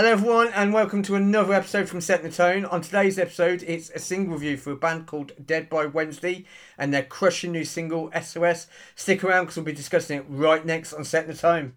Hello, everyone, and welcome to another episode from Set the Tone. On today's episode, it's a single review for a band called Dead by Wednesday and their crushing new single SOS. Stick around because we'll be discussing it right next on Set the Tone.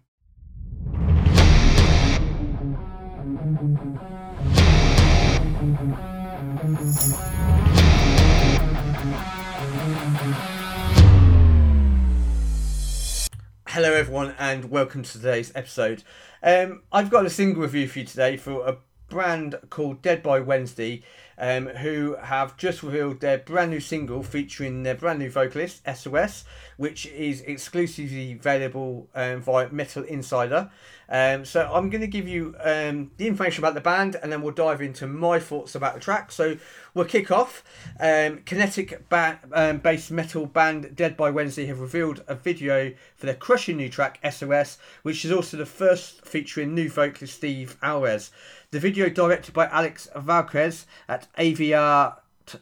Hello, everyone, and welcome to today's episode. Um, I've got a single review for you today for a brand called Dead by Wednesday, um, who have just revealed their brand new single featuring their brand new vocalist SOS, which is exclusively available um, via Metal Insider. Um, so I'm going to give you um, the information about the band, and then we'll dive into my thoughts about the track. So we'll kick off. Um, kinetic ba- um, based metal band Dead by Wednesday have revealed a video for their crushing new track SOS, which is also the first featuring new vocalist Steve Alvarez. The video, directed by Alex Valquez at AVR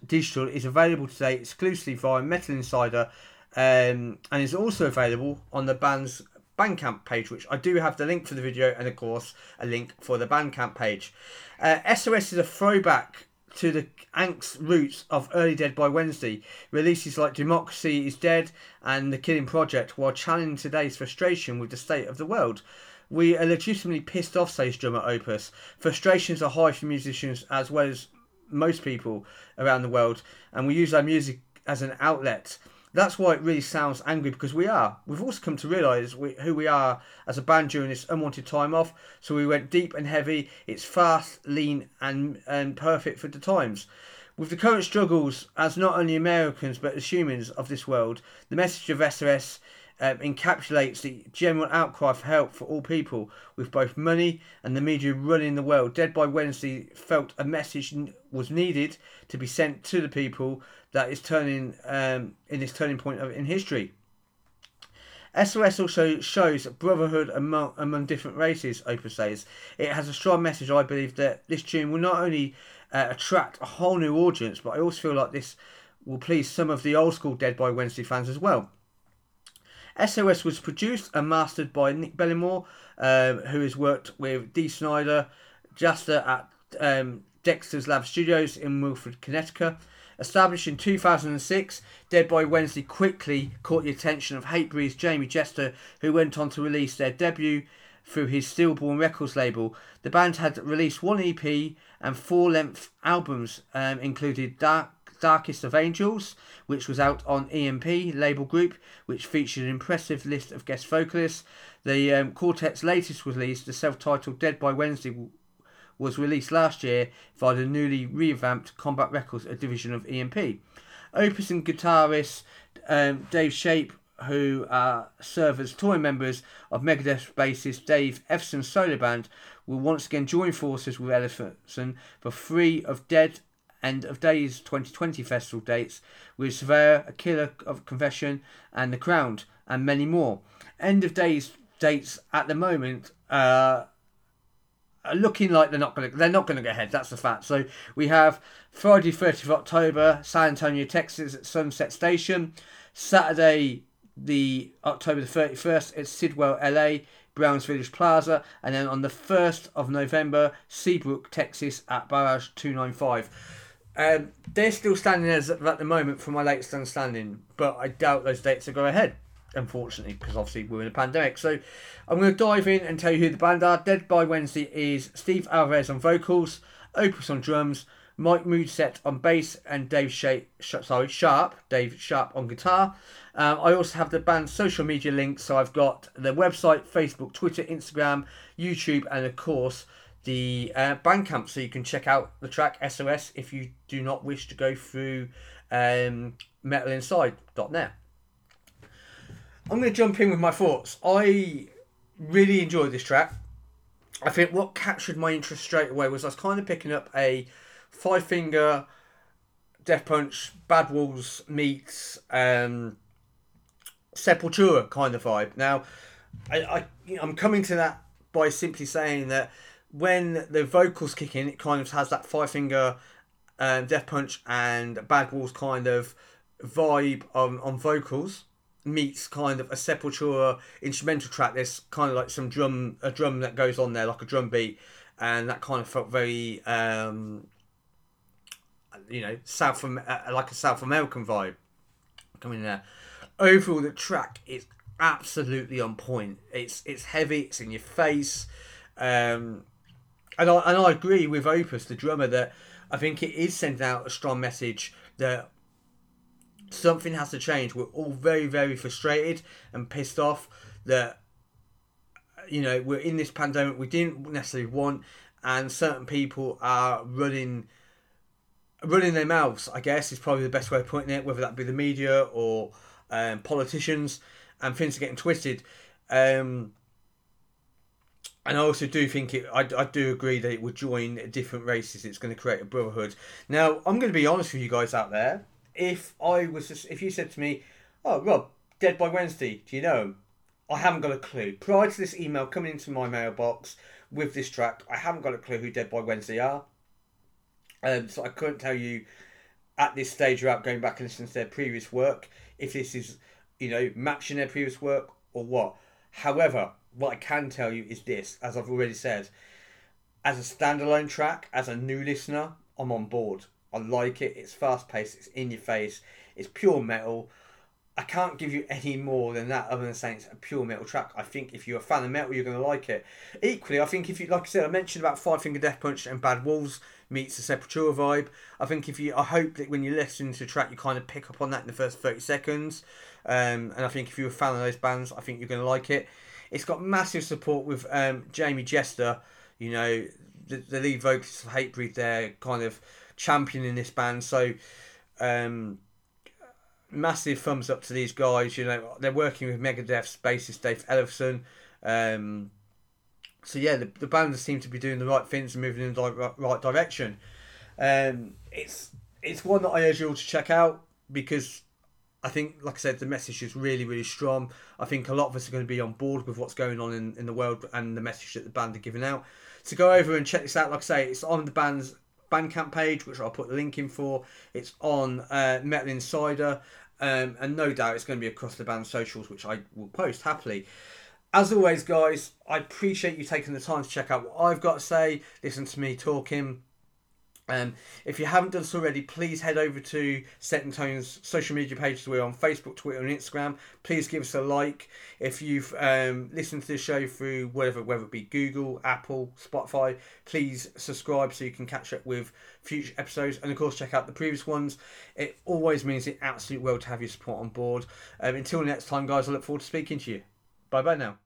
Digital, is available today exclusively via Metal Insider. Um, and is also available on the band's Bandcamp page, which I do have the link for the video and, of course, a link for the Bandcamp page. Uh, SOS is a throwback to the angst roots of early Dead by Wednesday. Releases like Democracy is Dead and The Killing Project, while channeling today's frustration with the state of the world. We are legitimately pissed off, says drummer Opus. Frustrations are high for musicians as well as most people around the world, and we use our music as an outlet that's why it really sounds angry because we are. We've also come to realise who we are as a band during this unwanted time off. So we went deep and heavy. It's fast, lean, and and perfect for the times. With the current struggles as not only Americans but as humans of this world, the message of SOS um, encapsulates the general outcry for help for all people, with both money and the media running the world. Dead by Wednesday felt a message was needed to be sent to the people that is turning um, in this turning point of, in history. SOS also shows brotherhood among, among different races, Opus says. It has a strong message, I believe, that this tune will not only uh, attract a whole new audience, but I also feel like this will please some of the old school Dead by Wednesday fans as well. SOS was produced and mastered by Nick Bellmore, um, who has worked with Dee Snider, Jasta at um, Dexter's Lab Studios in Milford, Connecticut. Established in 2006, Dead by Wednesday quickly caught the attention of Hatebreed's Jamey Jasta, who went on to release their debut through his Stillborn Records label. The band had released one EP and four length albums, um, included Dark Darkest of Angels, which was out on EMP label group, which featured an impressive list of guest vocalists. The um, quartet's latest release, the self titled Dead by Wednesday, was released last year via the newly revamped Combat Records, a division of EMP. Opus and guitarist um, Dave Shape, who uh, serve as touring members of Megadeth bassist Dave Ellefson's solo band, will once again join forces with Ellefson for three of Dead End of Days 2020 festival dates with Surveyor, A Killer of Confession, and The Crowned, and many more. End of Days dates at the moment uh, are looking like they're not going to they're not going to get ahead. That's the fact. So we have Friday 30th of October, San Antonio, Texas at Sunset Station. Saturday, the October the 31st, it's Slidell, LA. Browns Village Plaza, and then on the 1st of November, Seabrook, Texas at Barrage 295. Um, they're still standing as at the moment from my latest understanding, but I doubt those dates will go ahead, unfortunately, because obviously we're in a pandemic. So I'm going to dive in and tell you who the band are. Dead by Wednesday is Steve Alvarez on vocals, Opus on drums, Mike Moodset on bass, and Dave Shape, sorry, Sharp, Dave Sharp on guitar. Um, I also have the band's social media links, so I've got their website, Facebook, Twitter, Instagram, YouTube, and of course the uh, Bandcamp, so you can check out the track SOS if you do not wish to go through um, metalinsider.net. I'm going to jump in with my thoughts. I really enjoyed this track. I think what captured my interest straight away was I was kind of picking up a five finger Death Punch, Bad Wolves meets um, Sepultura kind of vibe. Now, I, I I'm coming to that by simply saying that when the vocals kick in, it kind of has that five finger um, Death Punch and Bad Wolves kind of vibe on, on vocals meets kind of a Sepultura instrumental track. There's kind of like some drum, a drum that goes on there, like a drum beat. and that kind of felt very, um, you know, South uh, like a South American vibe coming there. Overall, the track is absolutely on point. It's it's heavy. It's in your face. Um, and I and I agree with Opus, the drummer, that I think it is sending out a strong message that something has to change. We're all very very frustrated and pissed off that you know we're in this pandemic we didn't necessarily want, and certain people are running running their mouths. I guess is probably the best way of putting it. Whether that be the media or um, politicians, and things are getting twisted. Um, and I also do think it. I, I do agree that it would join different races. It's going to create a brotherhood. Now, I'm going to be honest with you guys out there. If I was, just, if you said to me, "Oh, Rob, Dead by Wednesday, do you know? I haven't got a clue. Prior to this email coming into my mailbox with this track, I haven't got a clue who Dead by Wednesday are. Um, so I couldn't tell you at this stage without going back and listening to their previous work if this is, you know, matching their previous work or what. However, what I can tell you is this, as I've already said, as a standalone track, as a new listener, I'm on board. I like it. It's fast paced. It's in your face. It's pure metal. I can't give you any more than that, other than saying it's a pure metal track. I think if you're a fan of metal, you're going to like it. Equally, I think if you, like I said, I mentioned about Five Finger Death Punch and Bad Wolves meets the Sepultura vibe. I think if you, I hope that when you listen to the track, you kind of pick up on that in the first thirty seconds. Um, and I think if you're a fan of those bands, I think you're going to like it. It's got massive support with um, Jamey Jasta, you know, the, the lead vocalist of Hatebreed. There, kind of championing this band. So. Um, massive thumbs up to these guys. You know, they're working with Megadeth's bassist Dave Ellefson. Um, so yeah, the, the band seem to be doing the right things and moving in the right direction. Um, it's it's one that I urge you all to check out because I think, like I said, the message is really really strong. I think a lot of us are going to be on board with what's going on in, in the world and the message that the band are giving out. So go over and check this out. Like I say, it's on the band's Bandcamp page, which I'll put the link in for. It's on uh, Metal Insider, um, and no doubt it's going to be across the band's socials, which I will post happily. As always, guys, I appreciate you taking the time to check out what I've got to say, listen to me talking. Um, if you haven't done so already, please head over to Set the Tone's social media pages. We're on Facebook, Twitter, and Instagram. Please give us a like. If you've um, listened to the show through whatever, whether it be Google, Apple, Spotify, please subscribe so you can catch up with future episodes. And of course, check out the previous ones. It always means the absolute world to have your support on board. Um, until next time, guys, I look forward to speaking to you. Bye bye now.